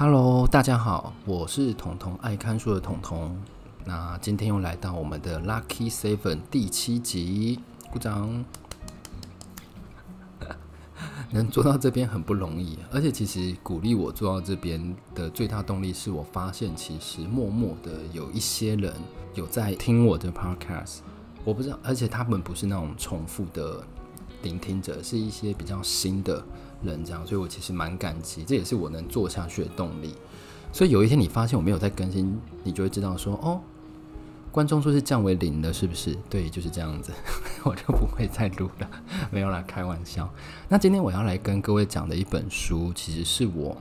Hello，大家好，我是彤彤爱看书的彤彤。那今天又来到我们的 Lucky Seven 第七集，鼓掌。能做到这边很不容易，而且其实鼓励我做到这边的最大动力是我发现，其实默默的有一些人有在听我的 Podcast。我不知道，而且他们不是那种重复的聆听者，是一些比较新的。人这样，所以我其实蛮感激，这也是我能做下去的动力。所以有一天你发现我没有在更新，你就会知道说，哦，观众数是降为零了，是不是？对，就是这样子，我就不会再录了，没有啦，开玩笑。那今天我要来跟各位讲的一本书，其实是我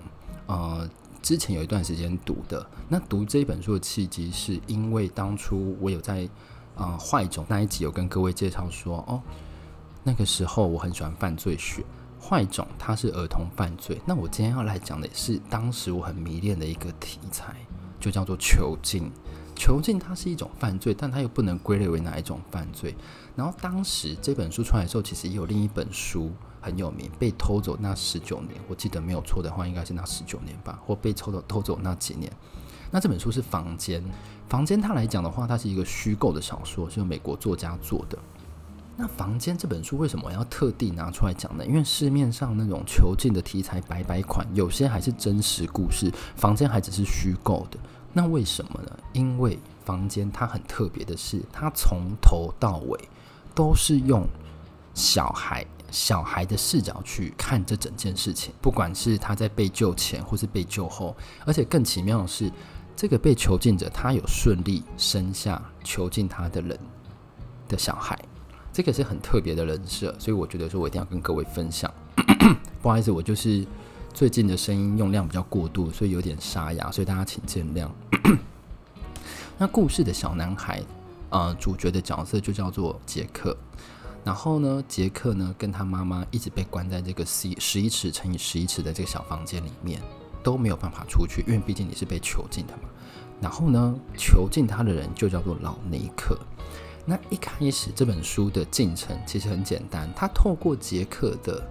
呃之前有一段时间读的。那读这一本书的契机，是因为当初我有在呃坏种那一集有跟各位介绍说，哦，那个时候我很喜欢犯罪学。坏种，它是儿童犯罪。那我今天要来讲的也是当时我很迷恋的一个题材，就叫做囚禁。囚禁它是一种犯罪，但它又不能归类为哪一种犯罪。然后当时这本书出来的时候，其实也有另一本书很有名，被偷走那十九年，我记得没有错的话，应该是那十九年吧，或被偷走偷走那几年。那这本书是《房间》，《房间》它来讲的话，它是一个虚构的小说，是由美国作家做的。那《房间》这本书为什么要特地拿出来讲呢？因为市面上那种囚禁的题材百百款，有些还是真实故事，《房间》还只是虚构的。那为什么呢？因为《房间》它很特别的是，它从头到尾都是用小孩小孩的视角去看这整件事情，不管是他在被救前或是被救后，而且更奇妙的是，这个被囚禁者他有顺利生下囚禁他的人的小孩。这个是很特别的人设，所以我觉得说我一定要跟各位分享。不好意思，我就是最近的声音用量比较过度，所以有点沙哑，所以大家请见谅。那故事的小男孩，呃，主角的角色就叫做杰克。然后呢，杰克呢跟他妈妈一直被关在这个十十一尺乘以十一尺的这个小房间里面，都没有办法出去，因为毕竟你是被囚禁的嘛。然后呢，囚禁他的人就叫做老尼克。那一开始这本书的进程其实很简单，他透过杰克的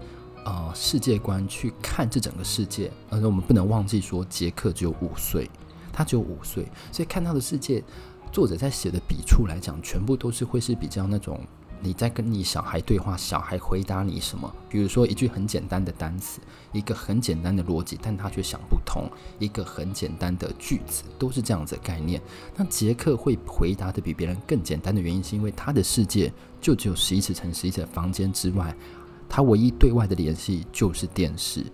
呃世界观去看这整个世界，而我们不能忘记说杰克只有五岁，他只有五岁，所以看到的世界，作者在写的笔触来讲，全部都是会是比较那种。你在跟你小孩对话，小孩回答你什么？比如说一句很简单的单词，一个很简单的逻辑，但他却想不通；一个很简单的句子，都是这样子的概念。那杰克会回答的比别人更简单的原因，是因为他的世界就只有十一尺乘十一尺的房间之外，他唯一对外的联系就是电视。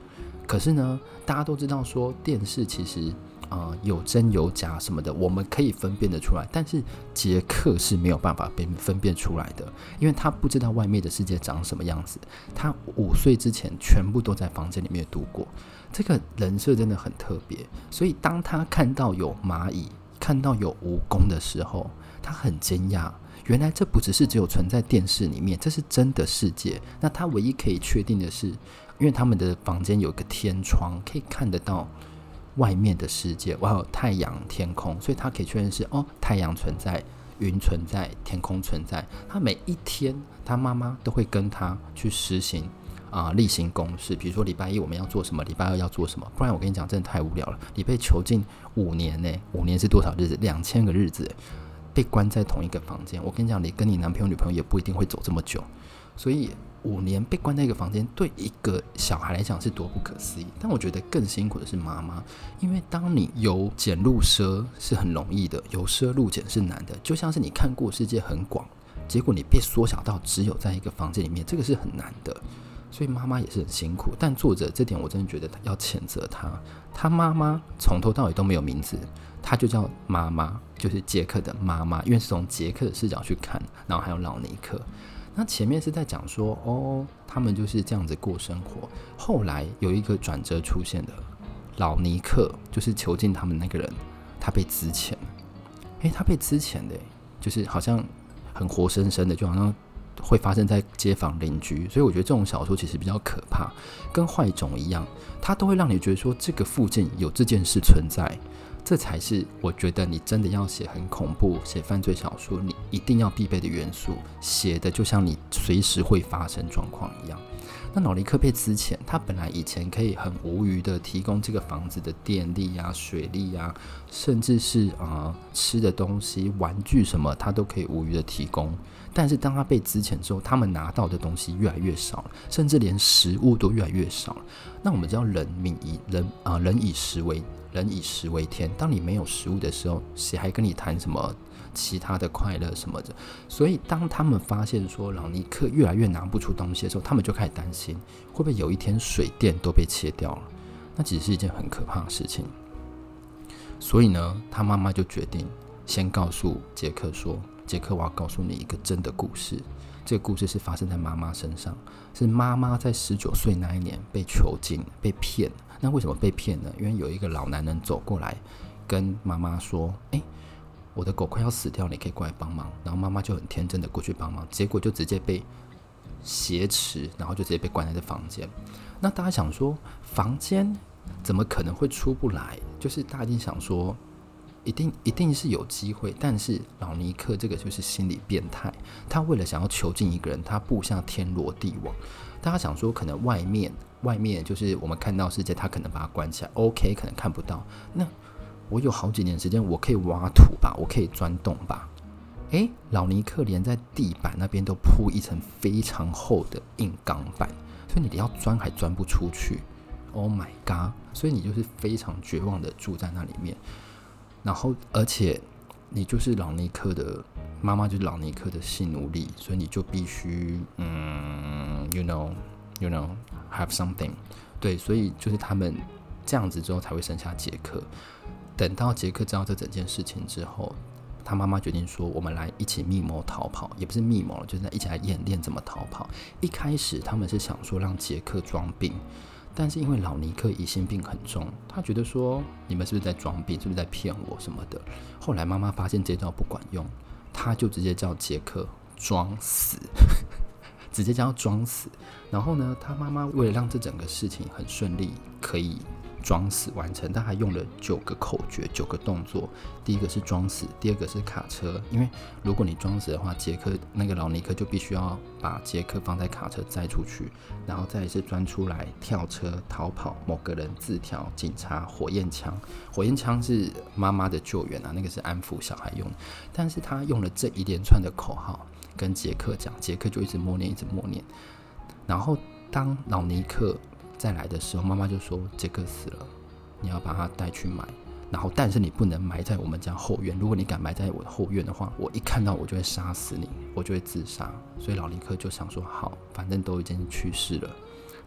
可是呢，大家都知道说电视其实。啊、呃，有真有假什么的，我们可以分辨得出来，但是杰克是没有办法被分辨出来的，因为他不知道外面的世界长什么样子。他五岁之前全部都在房间里面度过，这个人设真的很特别。所以当他看到有蚂蚁、看到有蜈蚣的时候，他很惊讶，原来这不只是只有存在电视里面，这是真的世界。那他唯一可以确定的是，因为他们的房间有个天窗，可以看得到。外面的世界，我有太阳、天空，所以他可以确认是哦，太阳存在，云存在，天空存在。他每一天，他妈妈都会跟他去实行啊、例行公事，比如说礼拜一我们要做什么，礼拜二要做什么。不然我跟你讲，真的太无聊了。你被囚禁五年呢？五年是多少日子？两千个日子，被关在同一个房间。我跟你讲，你跟你男朋友、女朋友也不一定会走这么久，所以。五年被关在一个房间，对一个小孩来讲是多不可思议。但我觉得更辛苦的是妈妈，因为当你由俭入奢是很容易的，由奢入俭是难的。就像是你看过世界很广，结果你被缩小到只有在一个房间里面，这个是很难的。所以妈妈也是很辛苦。但作者这点我真的觉得要谴责他。他妈妈从头到尾都没有名字，他就叫妈妈，就是杰克的妈妈，因为是从杰克的视角去看，然后还有老尼克。那前面是在讲说，哦，他们就是这样子过生活。后来有一个转折出现的，老尼克就是囚禁他们那个人，他被资遣。诶，他被资遣的，就是好像很活生生的，就好像会发生在街坊邻居。所以我觉得这种小说其实比较可怕，跟坏种一样，它都会让你觉得说这个附近有这件事存在。这才是我觉得你真的要写很恐怖、写犯罪小说，你一定要必备的元素，写的就像你随时会发生状况一样。那老尼克被资遣，他本来以前可以很无余的提供这个房子的电力啊、水利啊，甚至是啊、吃的东西、玩具什么，他都可以无余的提供。但是当他被资遣之后，他们拿到的东西越来越少了，甚至连食物都越来越少了。那我们知道人民以人啊、人以食为人以食为天，当你没有食物的时候，谁还跟你谈什么？其他的快乐什么的，所以当他们发现说朗尼克越来越拿不出东西的时候，他们就开始担心会不会有一天水电都被切掉了。那其实是一件很可怕的事情。所以呢，他妈妈就决定先告诉杰克说：“杰克，我要告诉你一个真的故事。这个故事是发生在妈妈身上，是妈妈在十九岁那一年被囚禁、被骗。那为什么被骗呢？因为有一个老男人走过来跟妈妈说：‘诶……’我的狗快要死掉，你可以过来帮忙。然后妈妈就很天真的过去帮忙，结果就直接被挟持，然后就直接被关在这房间。那大家想说，房间怎么可能会出不来？就是大家一定想说，一定一定是有机会。但是老尼克这个就是心理变态，他为了想要囚禁一个人，他布下天罗地网。大家想说，可能外面外面就是我们看到世界，他可能把它关起来，OK，可能看不到。那我有好几年时间，我可以挖土吧，我可以钻洞吧。诶，老尼克连在地板那边都铺一层非常厚的硬钢板，所以你要钻还钻不出去。Oh my god！所以你就是非常绝望的住在那里面。然后，而且你就是老尼克的妈妈，就是老尼克的性奴隶，所以你就必须嗯，you know，you know have something。对，所以就是他们这样子之后才会生下杰克。等到杰克知道这整件事情之后，他妈妈决定说：“我们来一起密谋逃跑，也不是密谋了，就是一起来演练怎么逃跑。”一开始他们是想说让杰克装病，但是因为老尼克疑心病很重，他觉得说：“你们是不是在装病？是不是在骗我什么的？”后来妈妈发现这招不管用，他就直接叫杰克装死，直接将他装死。然后呢，他妈妈为了让这整个事情很顺利，可以。装死完成，他还用了九个口诀，九个动作。第一个是装死，第二个是卡车，因为如果你装死的话，杰克那个老尼克就必须要把杰克放在卡车载出去，然后再是钻出来跳车逃跑。某个人字条、警察、火焰枪，火焰枪是妈妈的救援啊，那个是安抚小孩用。但是他用了这一连串的口号跟杰克讲，杰克就一直默念，一直默念。然后当老尼克。再来的时候，妈妈就说：“杰克死了，你要把他带去埋。然后，但是你不能埋在我们家后院。如果你敢埋在我的后院的话，我一看到我就会杀死你，我就会自杀。所以老尼克就想说：好，反正都已经去世了，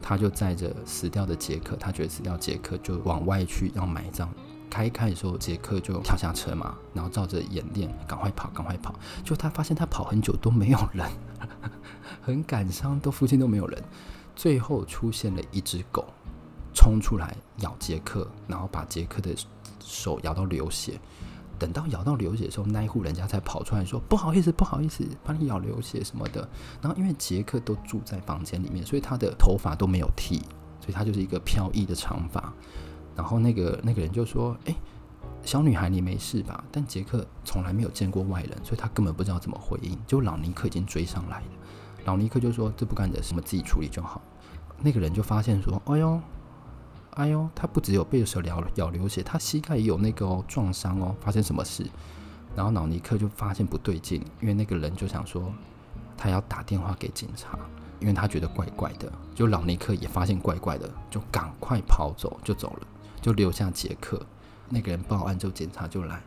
他就载着死掉的杰克，他觉得死掉杰克就往外去要埋葬。开开的时候，杰克就跳下车嘛，然后照着演练，赶快跑，赶快跑。就他发现他跑很久都没有人，很感伤，都附近都没有人。”最后出现了一只狗，冲出来咬杰克，然后把杰克的手咬到流血。等到咬到流血的时候，那一户人家才跑出来说：“不好意思，不好意思，把你咬流血什么的。”然后因为杰克都住在房间里面，所以他的头发都没有剃，所以他就是一个飘逸的长发。然后那个那个人就说：“诶，小女孩，你没事吧？”但杰克从来没有见过外人，所以他根本不知道怎么回应。就老尼克已经追上来了。老尼克就说：“这不干你的事，我们自己处理就好。”那个人就发现说：“哎呦，哎呦，他不只有被蛇咬了咬流血，他膝盖也有那个、哦、撞伤哦。发生什么事？”然后老尼克就发现不对劲，因为那个人就想说他要打电话给警察，因为他觉得怪怪的。就老尼克也发现怪怪的，就赶快跑走，就走了，就留下杰克。那个人报案之后，警察就来。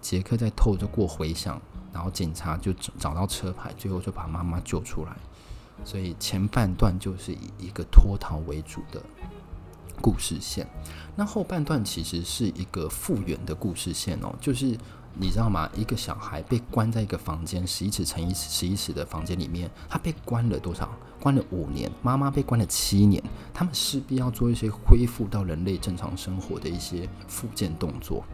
杰克在透着过回响。然后警察就找到车牌，最后就把妈妈救出来。所以前半段就是以一个脱逃为主的故事线，那后半段其实是一个复原的故事线哦。就是你知道吗？一个小孩被关在一个房间十一尺乘一十一尺的房间里面，他被关了多少？关了五年。妈妈被关了七年。他们势必要做一些恢复到人类正常生活的一些复健动作。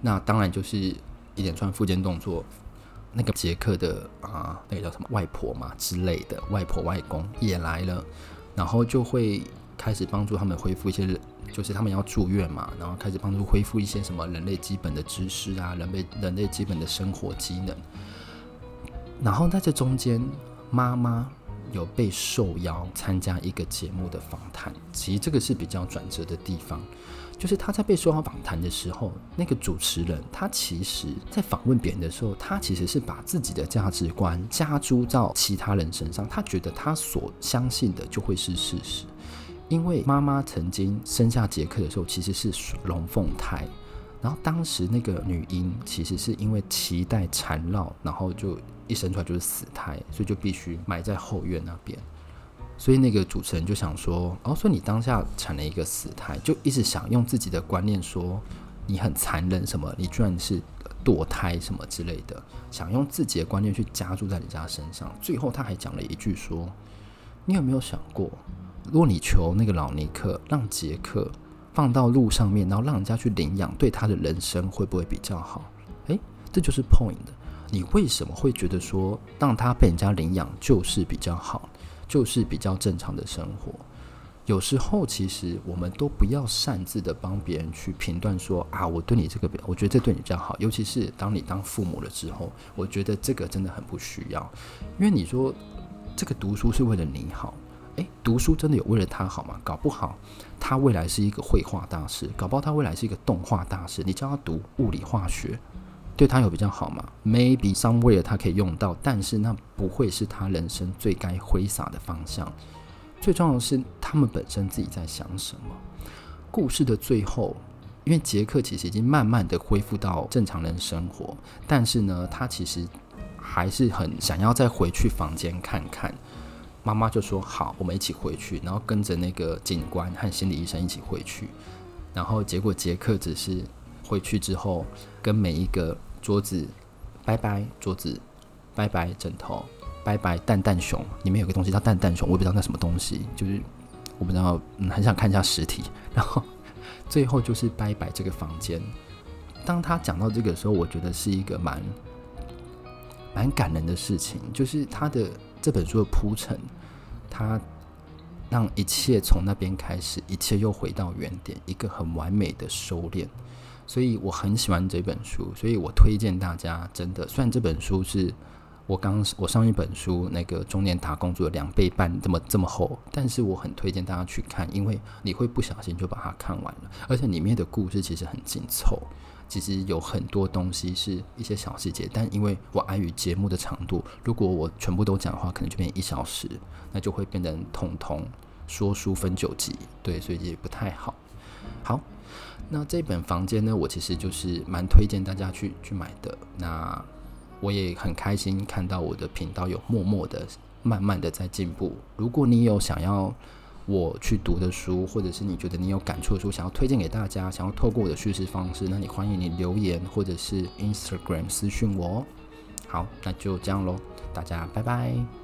那当然就是。一连串复健动作，那个杰克的啊，那个叫什么外婆嘛之类的，外婆外公也来了，然后就会开始帮助他们恢复一些，就是他们要住院嘛，然后开始帮助恢复一些什么人类基本的知识啊，人类人类基本的生活机能。然后在这中间，妈妈有被受邀参加一个节目的访谈。其实这个是比较转折的地方，就是他在被受邀访谈的时候，那个主持人他其实在访问别人的时候，他其实是把自己的价值观加诸到其他人身上，他觉得他所相信的就会是事实。因为妈妈曾经生下杰克的时候，其实是龙凤胎。然后当时那个女婴其实是因为脐带缠绕，然后就一生出来就是死胎，所以就必须埋在后院那边。所以那个主持人就想说：“哦，说你当下产了一个死胎，就一直想用自己的观念说你很残忍，什么你居然是堕胎什么之类的，想用自己的观念去加注在你家身上。最后他还讲了一句说：你有没有想过，如果你求那个老尼克让杰克。”放到路上面，然后让人家去领养，对他的人生会不会比较好？诶，这就是 point。你为什么会觉得说，让他被人家领养就是比较好，就是比较正常的生活？有时候其实我们都不要擅自的帮别人去评断说啊，我对你这个，我觉得这对你比较好。尤其是当你当父母了之后，我觉得这个真的很不需要，因为你说这个读书是为了你好。读书真的有为了他好吗？搞不好他未来是一个绘画大师，搞不好他未来是一个动画大师。你叫他读物理化学，对他有比较好吗？Maybe somewhere 他可以用到，但是那不会是他人生最该挥洒的方向。最重要的是，他们本身自己在想什么。故事的最后，因为杰克其实已经慢慢的恢复到正常人生活，但是呢，他其实还是很想要再回去房间看看。妈妈就说：“好，我们一起回去。”然后跟着那个警官和心理医生一起回去。然后结果杰克只是回去之后，跟每一个桌子拜拜，桌子拜拜，枕头拜拜，蛋蛋熊里面有个东西叫蛋蛋熊，我也不知道那什么东西，就是我不知道，很想看一下实体。然后最后就是拜拜这个房间。当他讲到这个的时候，我觉得是一个蛮蛮感人的事情，就是他的。这本书的铺陈，他让一切从那边开始，一切又回到原点，一个很完美的收敛。所以我很喜欢这本书，所以我推荐大家。真的，虽然这本书是我刚我上一本书那个中年打工族的两倍半这么这么厚，但是我很推荐大家去看，因为你会不小心就把它看完了，而且里面的故事其实很紧凑。其实有很多东西是一些小细节，但因为我碍于节目的长度，如果我全部都讲的话，可能就变一小时，那就会变成统统说书分九集，对，所以也不太好。好，那这本房间呢，我其实就是蛮推荐大家去去买的。那我也很开心看到我的频道有默默的、慢慢的在进步。如果你有想要，我去读的书，或者是你觉得你有感触的书，想要推荐给大家，想要透过我的叙事方式，那你欢迎你留言或者是 Instagram 私讯我哦。好，那就这样喽，大家拜拜。